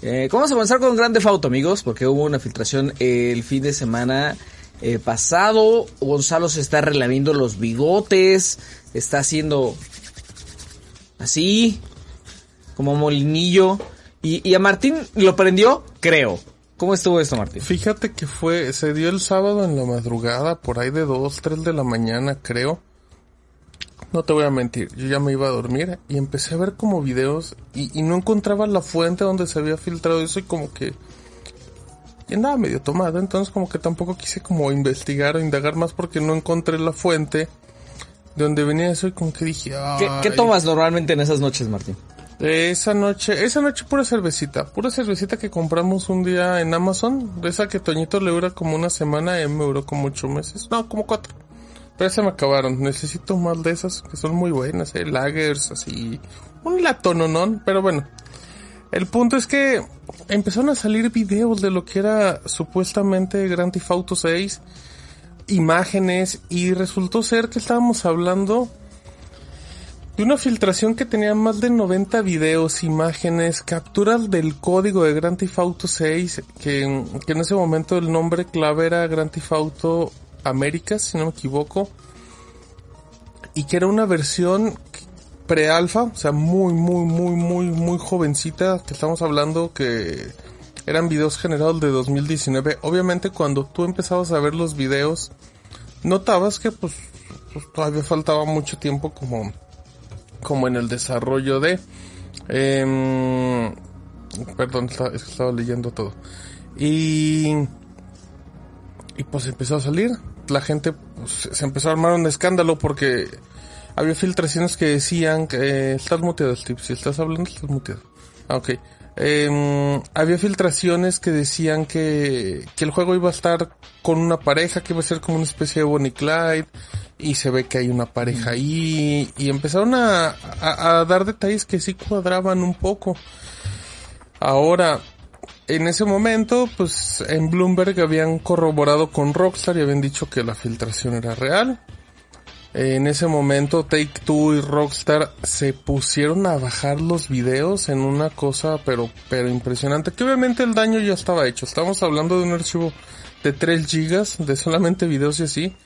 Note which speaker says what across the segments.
Speaker 1: Eh, ¿Cómo vamos a avanzar con Grande Auto, amigos? Porque hubo una filtración el fin de semana eh, pasado. Gonzalo se está relamiendo los bigotes. Está haciendo así, como molinillo. Y, y a Martín lo prendió, creo. ¿Cómo estuvo esto, Martín?
Speaker 2: Fíjate que fue, se dio el sábado en la madrugada, por ahí de 2, 3 de la mañana, creo. No te voy a mentir, yo ya me iba a dormir y empecé a ver como videos y, y no encontraba la fuente donde se había filtrado eso y como que y andaba medio tomado, entonces como que tampoco quise como investigar o indagar más porque no encontré la fuente de donde venía eso y como que dije,
Speaker 1: ¿Qué, ¿Qué, tomas normalmente en esas noches, Martín?
Speaker 2: Esa noche, esa noche pura cervecita, pura cervecita que compramos un día en Amazon, de esa que Toñito le dura como una semana y me duró como ocho meses, no, como cuatro. Pero se me acabaron, necesito más de esas que son muy buenas, eh, lagers, así, un latononón, pero bueno. El punto es que empezaron a salir videos de lo que era supuestamente Grand Theft Auto 6, imágenes, y resultó ser que estábamos hablando de una filtración que tenía más de 90 videos, imágenes, capturas del código de Grand Theft Auto 6, que, que en ese momento el nombre clave era Grand Theft Auto Américas, si no me equivoco, y que era una versión pre-alfa, o sea, muy, muy, muy, muy, muy jovencita, que estamos hablando que eran videos generados de 2019. Obviamente cuando tú empezabas a ver los videos, notabas que pues, pues todavía faltaba mucho tiempo como como en el desarrollo de em, perdón estaba, estaba leyendo todo y y pues empezó a salir. La gente pues, se empezó a armar un escándalo porque había filtraciones que decían que eh, estás muteado Steve si estás hablando estás muteado. Ah, ok. Eh, había filtraciones que decían que, que el juego iba a estar con una pareja, que iba a ser como una especie de Bonnie Clyde, y se ve que hay una pareja ahí, y empezaron a, a, a dar detalles que sí cuadraban un poco. Ahora, en ese momento, pues en Bloomberg habían corroborado con Rockstar y habían dicho que la filtración era real. En ese momento Take Two y Rockstar se pusieron a bajar los videos en una cosa pero pero impresionante, que obviamente el daño ya estaba hecho. Estamos hablando de un archivo de 3 gigas de solamente videos y así.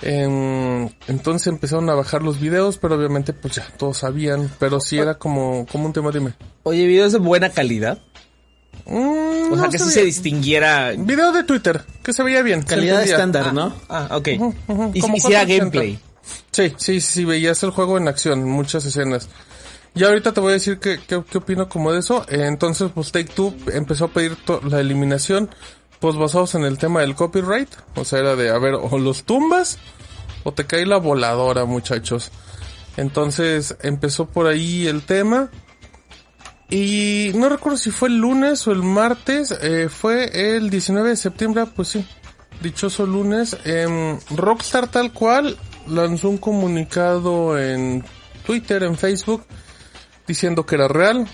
Speaker 2: Eh, entonces empezaron a bajar los videos, pero obviamente pues ya todos sabían, pero sí era como como un tema, dime.
Speaker 1: Oye, videos de buena calidad.
Speaker 2: Mm,
Speaker 1: O sea,
Speaker 2: no
Speaker 1: que
Speaker 2: se
Speaker 1: sí se distinguiera.
Speaker 2: Video de Twitter, que se veía bien.
Speaker 3: Calidad estándar, ¿no?
Speaker 1: Ah, ok.
Speaker 2: Ujú, ujú,
Speaker 1: Y
Speaker 2: como
Speaker 1: si hiciera
Speaker 2: 480.
Speaker 1: gameplay.
Speaker 2: Sí, sí, sí, veías el juego en acción, muchas escenas. Y ahorita te voy a decir qué, qué, qué opino como de eso. Eh, Entonces, pues Take Two empezó a pedir la eliminación, pues basados en el tema del copyright. O sea, era de, a ver, o los tumbas, o te cae la voladora, muchachos. Entonces, empezó por ahí el tema. Y no recuerdo si fue el lunes o el martes, eh, fue el 19 de septiembre, pues sí, dichoso lunes. em, Rockstar tal cual lanzó un comunicado en Twitter, en Facebook, diciendo que era real,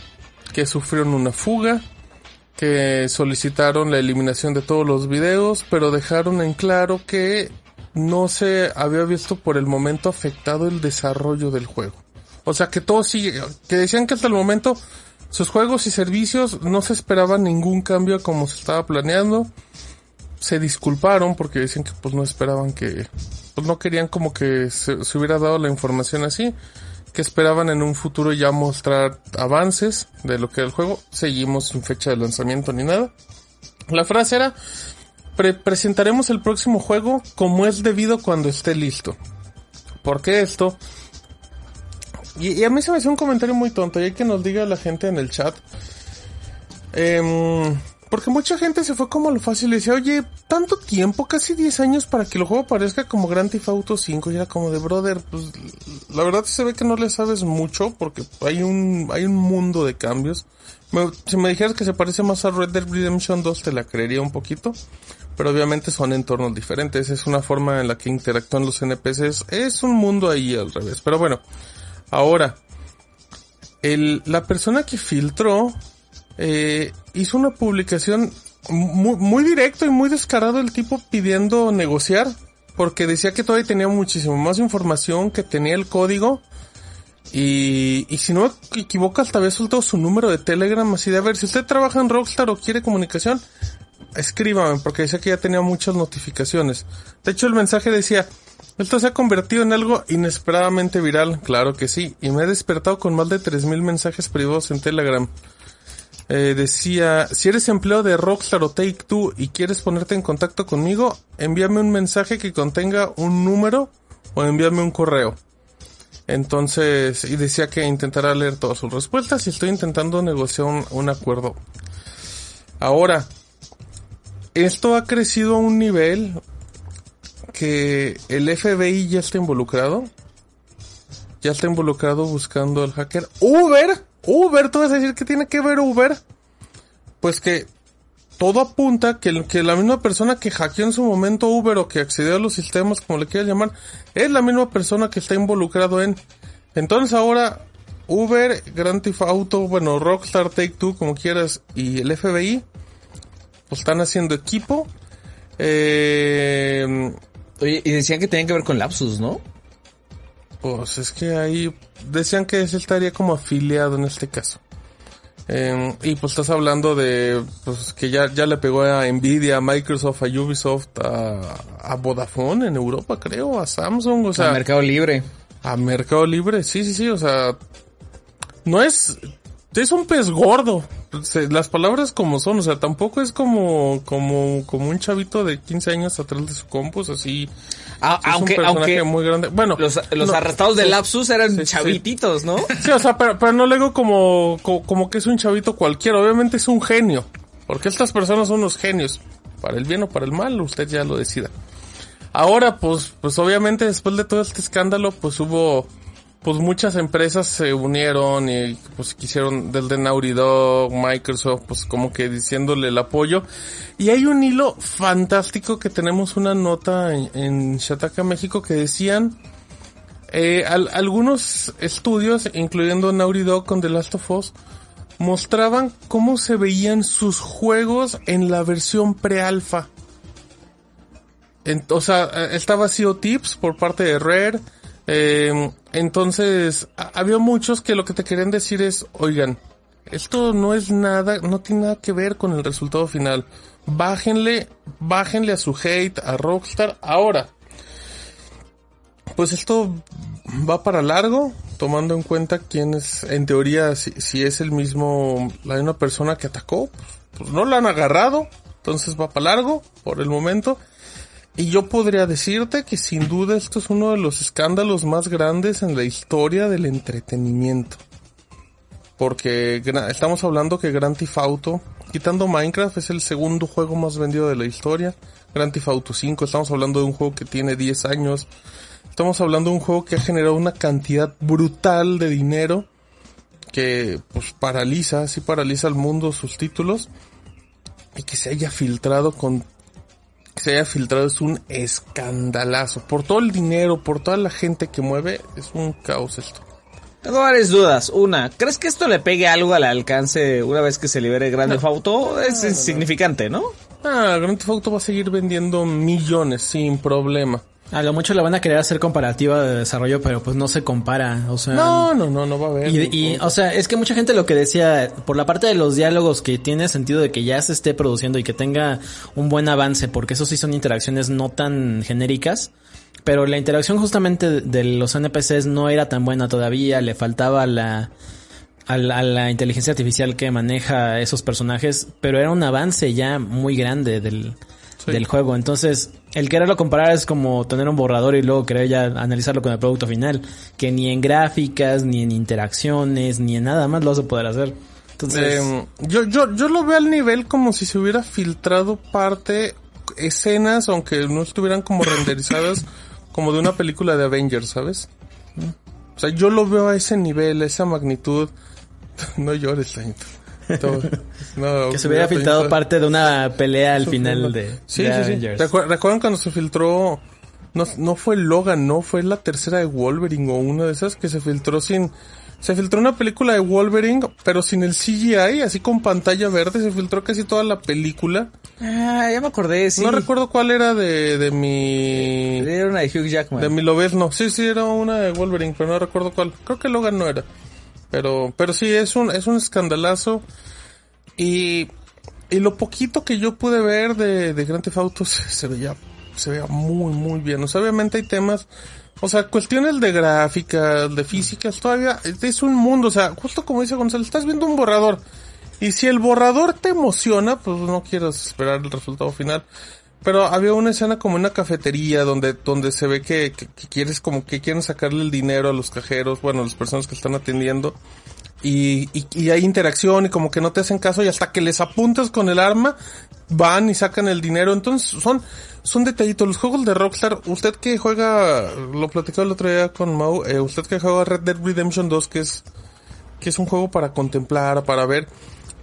Speaker 2: que sufrieron una fuga, que solicitaron la eliminación de todos los videos, pero dejaron en claro que no se había visto por el momento afectado el desarrollo del juego. O sea que todo sigue, que decían que hasta el momento sus juegos y servicios no se esperaba ningún cambio como se estaba planeando. Se disculparon porque decían que pues no esperaban que, pues no querían como que se, hubiera dado la información así. Que esperaban en un futuro ya mostrar avances de lo que era el juego. Seguimos sin fecha de lanzamiento ni nada. La frase era, "Pre- presentaremos el próximo juego como es debido cuando esté listo. ¿Por qué esto? Y, a mí se me hace un comentario muy tonto y hay que nos diga la gente en el chat. Em, Porque mucha gente se fue como a lo fácil y decía, oye, tanto tiempo, casi 10 años para que el juego parezca como Grand Theft Auto 5. Y era como de, brother, pues la verdad se ve que no le sabes mucho porque hay un, hay un mundo de cambios. si me dijeras que se parece más a Red Dead Redemption 2 te la creería un poquito. Pero obviamente son entornos diferentes. Es una forma en la que interactúan los NPCs. Es un mundo ahí al revés. Pero bueno, ahora, el, la persona que filtró eh, hizo una publicación muy, muy directo y muy descarado el tipo pidiendo negociar porque decía que todavía tenía muchísimo más información, que tenía el código y, y si no me equivoco hasta había soltado su número de Telegram así de a ver si usted trabaja en Rockstar o quiere comunicación escríbame porque decía que ya tenía muchas notificaciones. De hecho el mensaje decía esto se ha convertido en algo inesperadamente viral, claro que sí, y me he despertado con más de 3.000 mensajes privados en Telegram. Eh, decía, si eres empleado de Rockstar o Take Two y quieres ponerte en contacto conmigo, envíame un mensaje que contenga un número o envíame un correo. Entonces, y decía que intentará leer todas sus respuestas y estoy intentando negociar un, un acuerdo. Ahora, esto ha crecido a un nivel que el FBI ya está involucrado. Ya está involucrado buscando al hacker. Uber Uber, tú vas a decir que tiene que ver Uber. Pues que todo apunta que, que la misma persona que hackeó en su momento Uber o que accedió a los sistemas, como le quieras llamar, es la misma persona que está involucrado en. Entonces ahora Uber, Grand Theft Auto, bueno, Rockstar Take Two, como quieras, y el FBI, pues están haciendo equipo. Eh,
Speaker 1: Oye, y decían que tenían que ver con Lapsus, ¿no?
Speaker 2: Pues es que ahí decían que él estaría como afiliado en este caso. Eh, y pues estás hablando de pues que ya, ya le pegó a Nvidia, a Microsoft, a Ubisoft, a, a Vodafone en Europa, creo, a Samsung, o sea.
Speaker 1: A Mercado Libre.
Speaker 2: A Mercado Libre, sí, sí, sí, o sea. No es, es un pez gordo. Las palabras como son, o sea, tampoco es como, como, como un chavito de 15 años atrás de su compus, así.
Speaker 1: Ah, aunque, aunque
Speaker 2: muy grande. Bueno,
Speaker 1: los, los arrestados de lapsus eran chavititos, ¿no?
Speaker 2: Sí, o sea, pero, pero no le digo como, como, como que es un chavito cualquiera, obviamente es un genio. Porque estas personas son unos genios. Para el bien o para el mal, usted ya lo decida. Ahora, pues, pues obviamente después de todo este escándalo, pues hubo pues muchas empresas se unieron y pues quisieron desde Naughty Dog, Microsoft, pues como que diciéndole el apoyo. Y hay un hilo fantástico que tenemos una nota en, Shataka, México, que decían eh, algunos estudios, incluyendo Naughty con The Last of Us, mostraban cómo se veían sus juegos en la versión pre-alfa. O sea, eh, estaba CEO Tips por parte de Rare, eh, entonces, había muchos que lo que te querían decir es, oigan, esto no es nada, no tiene nada que ver con el resultado final. Bájenle, bájenle a su hate, a Rockstar, ahora. Pues esto va para largo, tomando en cuenta quién es, en teoría, si, es el mismo, la misma persona que atacó, pues, pues no la han agarrado, entonces va para largo, por el momento. Y yo podría decirte que sin duda esto es uno de los escándalos más grandes en la historia del entretenimiento. Porque estamos hablando que Grand Theft Auto, quitando Minecraft, es el segundo juego más vendido de la historia. Grand Theft Auto 5, estamos hablando de un juego que tiene 10 años. Estamos hablando de un juego que ha generado una cantidad brutal de dinero que pues paraliza, sí paraliza al mundo sus títulos y que se haya filtrado con se haya filtrado es un escandalazo. Por todo el dinero, por toda la gente que mueve, es un caos esto.
Speaker 1: Tengo varias dudas. Una, ¿crees que esto le pegue algo al alcance una vez que se libere Grand Theft Auto? Es insignificante, ¿no?
Speaker 2: Ah, Grand Theft Auto va a seguir vendiendo millones sin problema.
Speaker 3: A lo mucho le van a querer hacer comparativa de desarrollo, pero pues no se compara, o sea...
Speaker 2: No, no, no, no va a haber.
Speaker 3: Y, o sea, es que mucha gente lo que decía, por la parte de los diálogos, que tiene sentido de que ya se esté produciendo y que tenga un buen avance, porque eso sí son interacciones no tan genéricas, pero la interacción justamente de los NPCs no era tan buena todavía, le faltaba la... A la, a la inteligencia artificial que maneja esos personajes, pero era un avance ya muy grande del, del juego. Entonces, el quererlo comparar es como tener un borrador y luego querer ya analizarlo con el producto final. Que ni en gráficas, ni en interacciones, ni en nada más lo vas a poder hacer. Entonces,
Speaker 2: Eh, yo, yo, yo lo veo al nivel como si se hubiera filtrado parte, escenas, aunque no estuvieran como renderizadas, como de una película de Avengers, ¿sabes? O sea, yo lo veo a ese nivel, a esa magnitud. no llores, Tañito. Todo- no,
Speaker 3: que se hubiera filtrado parte de una pelea al final de,
Speaker 2: Sí,
Speaker 3: de
Speaker 2: sí, sí.
Speaker 3: Avengers.
Speaker 2: ¿Recuer- ¿Recuerdan cuando se filtró? No, no fue Logan, no, fue la tercera de Wolverine o una de esas que se filtró sin... Se filtró una película de Wolverine, pero sin el CGI, así con pantalla verde, se filtró casi toda la película.
Speaker 1: Ah, ya me acordé, sí.
Speaker 2: No recuerdo cuál era de, de mi...
Speaker 1: Era una de Hugh Jackman.
Speaker 2: De mi Lobezno. Sí, sí, era una de Wolverine, pero no recuerdo cuál. Creo que Logan no era. Pero, pero sí, es un, es un escandalazo. Y, y lo poquito que yo pude ver de, de Grand Theft Auto se, se veía, se veía muy, muy bien. O sea, obviamente hay temas, o sea, cuestiones de gráficas, de físicas, todavía es un mundo. O sea, justo como dice Gonzalo, estás viendo un borrador. Y si el borrador te emociona, pues no quieras esperar el resultado final. Pero había una escena como una cafetería donde, donde se ve que, que, quieres como que quieren sacarle el dinero a los cajeros, bueno, a las personas que están atendiendo. Y, y, y hay interacción y como que no te hacen caso y hasta que les apuntas con el arma, van y sacan el dinero. Entonces son, son detallitos. Los juegos de Rockstar, usted que juega, lo platicó el otro día con Mau, eh, usted que juega Red Dead Redemption 2, que es, que es un juego para contemplar, para ver,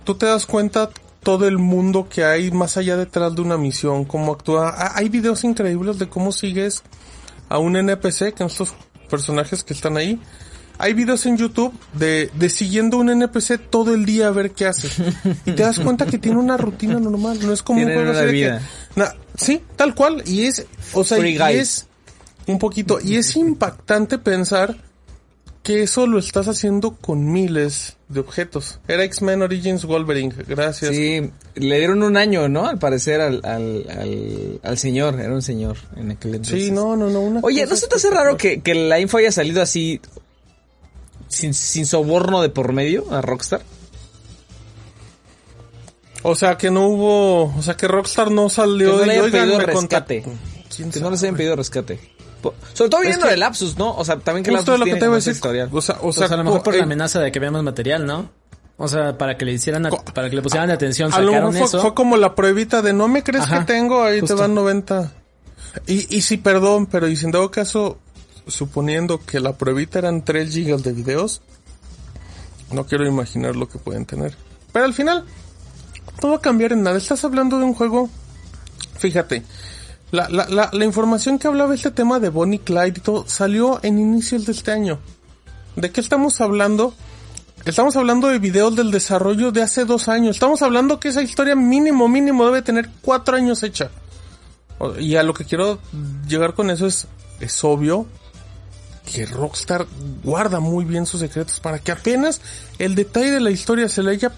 Speaker 2: tú te das cuenta todo el mundo que hay más allá detrás de una misión, cómo actúa. Ah, Hay videos increíbles de cómo sigues a un NPC, que son estos personajes que están ahí. Hay videos en YouTube de, de siguiendo un NPC todo el día a ver qué hace. Y te das cuenta que tiene una rutina normal, no es como
Speaker 1: Tienen
Speaker 2: un juego
Speaker 1: una
Speaker 2: así de que- Na- sí, tal cual. Y es, o sea,
Speaker 1: Free
Speaker 2: y
Speaker 1: guy.
Speaker 2: es un poquito, y es impactante pensar que eso lo estás haciendo con miles de objetos. Era X-Men Origins Wolverine, gracias.
Speaker 1: Sí, le dieron un año, ¿no? Al parecer al, al, al, al señor, era un señor en aquel entonces.
Speaker 2: Sí, no, no, no. Una
Speaker 1: Oye, ¿no se te hace raro que, que la info haya salido así sin, sin soborno de por medio a Rockstar?
Speaker 2: O sea, que no hubo, o sea, que Rockstar no
Speaker 1: Que
Speaker 2: salió
Speaker 1: no le
Speaker 2: y
Speaker 1: hayan
Speaker 2: oigan,
Speaker 1: pedido
Speaker 2: me
Speaker 1: rescate.
Speaker 2: contactó. ¿Quién
Speaker 1: Que no les hayan pedido rescate. Sobre todo viendo
Speaker 2: que-
Speaker 1: el lapsus, ¿no? O sea, también que lapsus
Speaker 2: lo que
Speaker 1: tiene
Speaker 2: te
Speaker 1: historial.
Speaker 2: O sea, o
Speaker 3: Pues
Speaker 2: sea,
Speaker 3: a lo mejor por
Speaker 2: eh,
Speaker 3: la amenaza de que veamos material, ¿no? O sea, para que le hicieran, a- para que le pusieran atención,
Speaker 2: a
Speaker 3: sacaron
Speaker 2: fue,
Speaker 3: eso.
Speaker 2: fue como la pruebita de no me crees
Speaker 3: Ajá,
Speaker 2: que tengo, ahí
Speaker 3: justo.
Speaker 2: te van 90. Y, y sí, perdón, pero y si en dado caso, suponiendo que la pruebita eran 3 gigas de videos, no quiero imaginar lo que pueden tener. Pero al final, no va a cambiar en nada. Estás hablando de un juego, fíjate, la, la, la, la información que hablaba este tema de Bonnie Clyde y todo, salió en inicios de este año. ¿De qué estamos hablando? Estamos hablando de videos del desarrollo de hace dos años. Estamos hablando que esa historia mínimo, mínimo debe tener cuatro años hecha. Y a lo que quiero llegar con eso es, es obvio que Rockstar guarda muy bien sus secretos para que apenas el detalle de la historia se le haya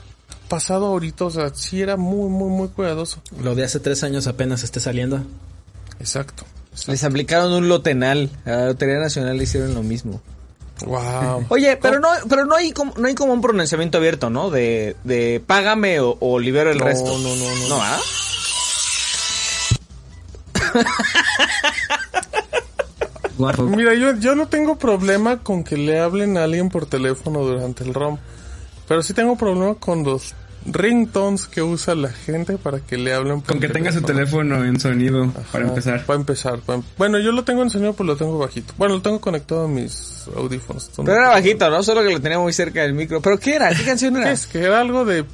Speaker 2: pasado ahorita. O sea, sí era muy, muy, muy cuidadoso.
Speaker 3: Lo de hace tres años apenas esté saliendo.
Speaker 2: Exacto.
Speaker 1: Les aplicaron un lotenal. A la Lotería Nacional le hicieron lo mismo.
Speaker 2: Wow.
Speaker 1: Oye, pero no, pero no hay como, no hay como un pronunciamiento abierto, ¿no? De, de págame o, o libero el
Speaker 2: No,
Speaker 1: resto.
Speaker 2: no, no, no.
Speaker 1: ¿No, ah?
Speaker 2: Mira, yo, yo no tengo problema con que le hablen a alguien por teléfono durante el ROM. Pero sí tengo problema con los ringtones que usa la gente para que le hablen por
Speaker 4: Con que tenga su teléfono en sonido, para empezar.
Speaker 2: Para empezar. pa- Bueno, yo lo tengo en sonido, pues lo tengo bajito. Bueno, lo tengo conectado a mis audífonos.
Speaker 1: Pero era bajito, ¿no? Solo que lo tenía muy cerca del micro. ¿Pero qué era? ¿Qué canción
Speaker 2: ¿Qué
Speaker 1: era?
Speaker 2: es? Que era algo de...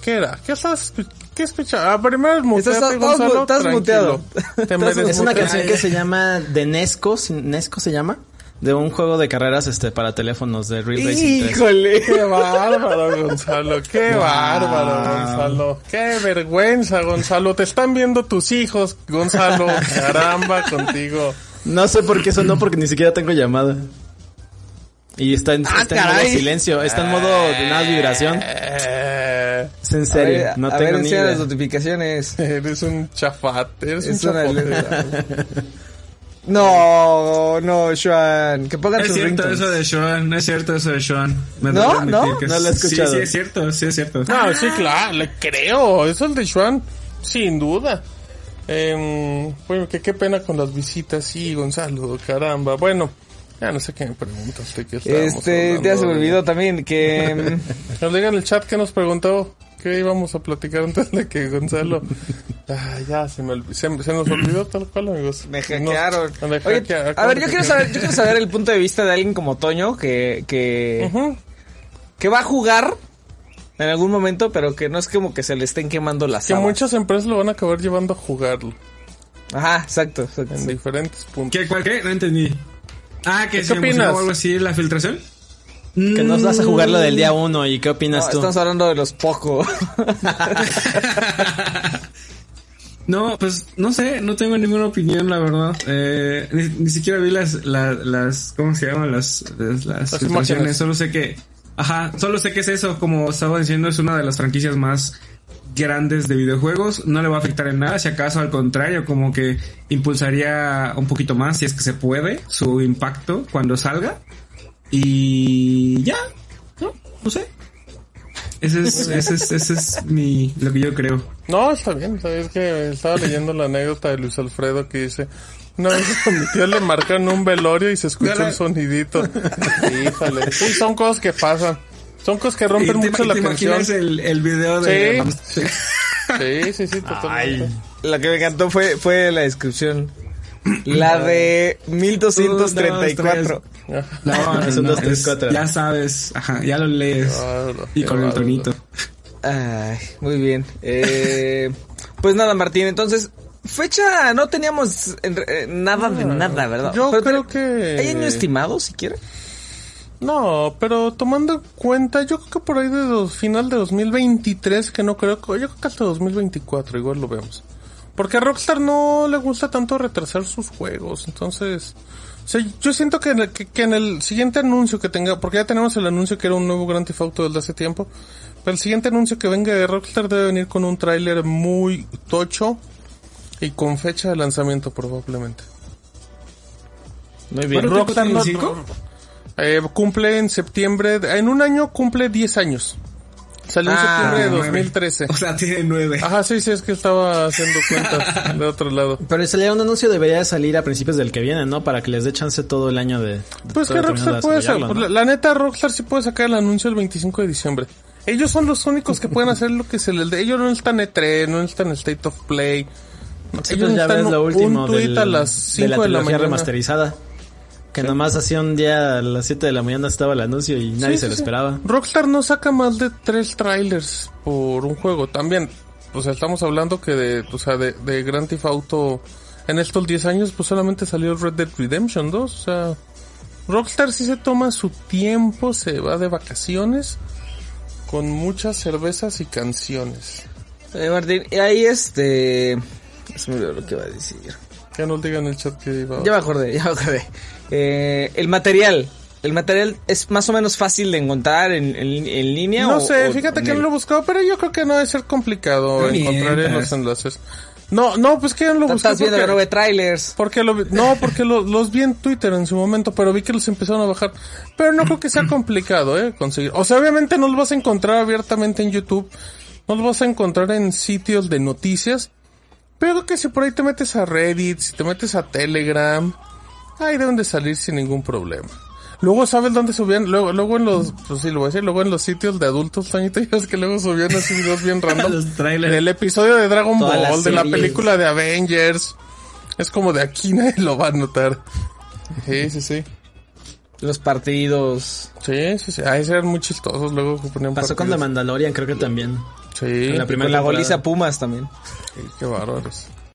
Speaker 2: ¿Qué era? ¿Qué estás ¿Qué escuchas? Ah, primero muteate,
Speaker 1: Estás- estás
Speaker 2: Gonzalo,
Speaker 1: muteado.
Speaker 2: Te me
Speaker 1: Estás-
Speaker 3: Es una canción que se llama de Nesco, Nesco se llama, de un juego de carreras este para teléfonos de Real Racing 3.
Speaker 1: ¡Híjole!
Speaker 2: Qué bárbaro, Gonzalo. Qué bárbaro, Gonzalo. Qué vergüenza, Gonzalo. Te están viendo tus hijos, Gonzalo. Caramba, contigo.
Speaker 3: No sé por qué sonó porque ni siquiera tengo llamada. Y está en,
Speaker 1: Ah,
Speaker 3: está en modo silencio, está en modo de nada vibración.
Speaker 2: Eh,
Speaker 3: Es en
Speaker 1: A
Speaker 3: serio,
Speaker 1: ver,
Speaker 3: no
Speaker 1: a
Speaker 3: tengo
Speaker 1: ver,
Speaker 3: ni idea.
Speaker 1: las notificaciones.
Speaker 2: eres un chafate. Eres
Speaker 1: Es
Speaker 2: un
Speaker 1: una
Speaker 2: chafote.
Speaker 1: No, no, Joan. Que pongan
Speaker 4: Es
Speaker 1: sus
Speaker 4: cierto
Speaker 1: ringtones.
Speaker 4: eso de Sean, no es cierto eso de Sean. Me
Speaker 1: ¿No? ¿No?
Speaker 4: que
Speaker 3: No lo he
Speaker 4: sí,
Speaker 3: escuchado.
Speaker 4: Sí, es cierto, sí es cierto.
Speaker 2: No, sí, claro, le creo. Eso es el de Juan, sin duda. Eh, bueno, que qué pena con las visitas, sí, Gonzalo, caramba. Bueno, Ya no sé qué me preguntas. ¿de qué
Speaker 1: Este, ya se me
Speaker 2: hablando?
Speaker 1: olvidó también que... mm,
Speaker 2: Nos digan en el chat que nos preguntó qué íbamos a platicar antes de que Gonzalo. Ah, ya se me olvidó. Se, se nos olvidó tal cual, amigos.
Speaker 1: Me
Speaker 2: Nos-
Speaker 1: hackearon.
Speaker 2: me
Speaker 1: Oye,
Speaker 2: hackea-
Speaker 1: a ver, yo quiero saber, yo quiero saber el punto de vista de alguien como Toño que, que, que va a jugar en algún momento, pero que no es como que se le estén quemando las
Speaker 2: Que
Speaker 1: habas.
Speaker 2: muchas empresas lo van a acabar llevando a jugarlo
Speaker 1: Ajá, exacto, exacto.
Speaker 2: en
Speaker 1: sí.
Speaker 2: diferentes puntos.
Speaker 4: ¿Qué, cuál, qué? No entendí. Ah, que
Speaker 2: ¿Qué
Speaker 4: se
Speaker 2: opinas?
Speaker 4: o algo así, la filtración.
Speaker 3: Que nos vas a jugar lo del día uno y qué
Speaker 1: No,
Speaker 3: opinas tú.
Speaker 1: estamos hablando de los poco.
Speaker 4: No, pues no sé, no tengo ninguna opinión, la verdad. Eh, ni, ni siquiera vi las, la- las, ¿cómo se llaman? Las, las, las
Speaker 2: Las imágenes.
Speaker 4: Solo sé que, ajá, solo sé que es eso. Como estaba diciendo, es una de las franquicias más grandes de videojuegos. No le va a afectar en nada. Si acaso, al contrario, como que impulsaría un poquito más, si es que se puede, su impacto cuando salga. Y ya, no, no sé. Ese es, ese es, ese es mi, lo que yo creo.
Speaker 2: No, está bien. Es que estaba leyendo la anécdota de Luis Alfredo que dice... Una vez a mi tío le marcan un velorio y se escuchó un sonidito. Híjole. Sí, son cosas que pasan. Son cosas que rompen
Speaker 4: ¿Y te,
Speaker 2: mucho la
Speaker 4: te
Speaker 2: tensión.
Speaker 4: imaginas el, el video de...
Speaker 2: Sí. Sí, sí, sí, totalmente.
Speaker 1: Lo que me encantó fue, fue la descripción. La de 1234.
Speaker 4: No, no, no, ya sabes, ajá, ya lo lees.
Speaker 2: Claro,
Speaker 4: y con el tonito.
Speaker 1: Ay, muy bien. Eh, pues nada, Martín, entonces, fecha, no teníamos eh, nada de nada, ¿verdad?
Speaker 2: Yo
Speaker 1: Pero-
Speaker 2: creo que...
Speaker 1: ¿Hay año estimado, siquiera?
Speaker 2: No, pero tomando en cuenta, yo creo que por ahí de dos, final de 2023, que no creo, que- yo creo que hasta 2024 igual lo vemos. Porque a Rockstar no le gusta tanto retrasar sus juegos, entonces... O sea, yo siento que en, el, que, que en el siguiente anuncio que tenga, porque ya tenemos el anuncio que era un nuevo Grand Theft Auto desde hace tiempo, pero el siguiente anuncio que venga de Rockstar debe venir con un tráiler muy tocho y con fecha de lanzamiento probablemente.
Speaker 1: Muy
Speaker 4: ¿Cuánto tiempo
Speaker 2: Rockstar no-
Speaker 4: cinco?
Speaker 2: Eh, cumple en septiembre, en un año cumple 10 años. Salió en
Speaker 1: Ah,
Speaker 2: septiembre de
Speaker 4: nueve.
Speaker 2: 2013.
Speaker 4: O sea, tiene nueve.
Speaker 2: Ajá, sí, sí, es que estaba haciendo cuentas de otro lado.
Speaker 3: Pero salía un anuncio debería de salir a principios del que viene, ¿no? Para que les dé chance todo el año de... de
Speaker 2: Pues que Rockstar
Speaker 3: de
Speaker 2: puede pues,
Speaker 3: ¿no?
Speaker 2: la, la neta Rockstar sí puede sacar el anuncio el 25 de diciembre. Ellos son los únicos que pueden hacer lo que se les dé. Ellos no necesitan E3, no necesitan State of Play.
Speaker 3: Sí,
Speaker 2: Ellos
Speaker 3: pues ya ves lo
Speaker 2: un
Speaker 3: último
Speaker 2: tweet
Speaker 3: del-
Speaker 2: a las
Speaker 3: de la
Speaker 2: 5 de la mañana.
Speaker 3: remasterizada. Que nomás hacía un día a las 7 de la mañana estaba el anuncio y nadie
Speaker 2: Sí,
Speaker 3: se
Speaker 2: sí,
Speaker 3: lo
Speaker 2: sí.
Speaker 3: esperaba.
Speaker 2: Rockstar no saca más de tres trailers por un juego. También, o sea, estamos hablando que de, o sea, de, de Grand Theft Auto en estos 10 años, pues solamente salió Red Dead Redemption 2. O sea, Rockstar sí se toma su tiempo, se va de vacaciones con muchas cervezas y canciones.
Speaker 1: Eh, Martín, y ahí este... Me olvidó lo que iba a decir.
Speaker 2: Ya nos digan en el chat que iba.
Speaker 1: Ya me acordé, ya me acordé. Eh, el material. ¿El material es más o menos fácil de encontrar en, en, en línea?
Speaker 2: No
Speaker 1: o-
Speaker 2: sé, fíjate que
Speaker 1: el-
Speaker 2: no lo he buscado, pero yo creo que no debe ser complicado encontrar en los enlaces. No, no, pues que no lo busqué.
Speaker 1: Estás viendo
Speaker 2: porque-
Speaker 1: trailers.
Speaker 2: Porque lo vi- no, porque lo- los vi en Twitter en su momento, pero vi que los empezaron a bajar. Pero no creo que sea complicado, eh, conseguir. O sea, obviamente no los vas a encontrar abiertamente en YouTube, no los vas a encontrar en sitios de noticias. Pero que si por ahí te metes a Reddit, si te metes a Telegram, ahí deben de salir sin ningún problema. Luego, ¿sabes dónde subían? Luego, luego en los, pues sí, lo voy a decir, luego en los sitios de adultos, Toñito, ya ves que luego subían así videos bien random.
Speaker 4: Los trailers.
Speaker 2: El episodio de Dragon
Speaker 3: Todas
Speaker 2: Ball, de la película de Avengers. Es como de aquí nadie lo va a notar. Sí, sí, sí.
Speaker 1: Los partidos.
Speaker 2: Sí, sí, sí. Ah, esos eran muy chistosos. Luego ponían
Speaker 3: Pasó con The. Mandalorian, creo que también.
Speaker 2: Sí.
Speaker 3: la primera
Speaker 1: la goliza Pumas también.
Speaker 2: Sí, qué bárbaros.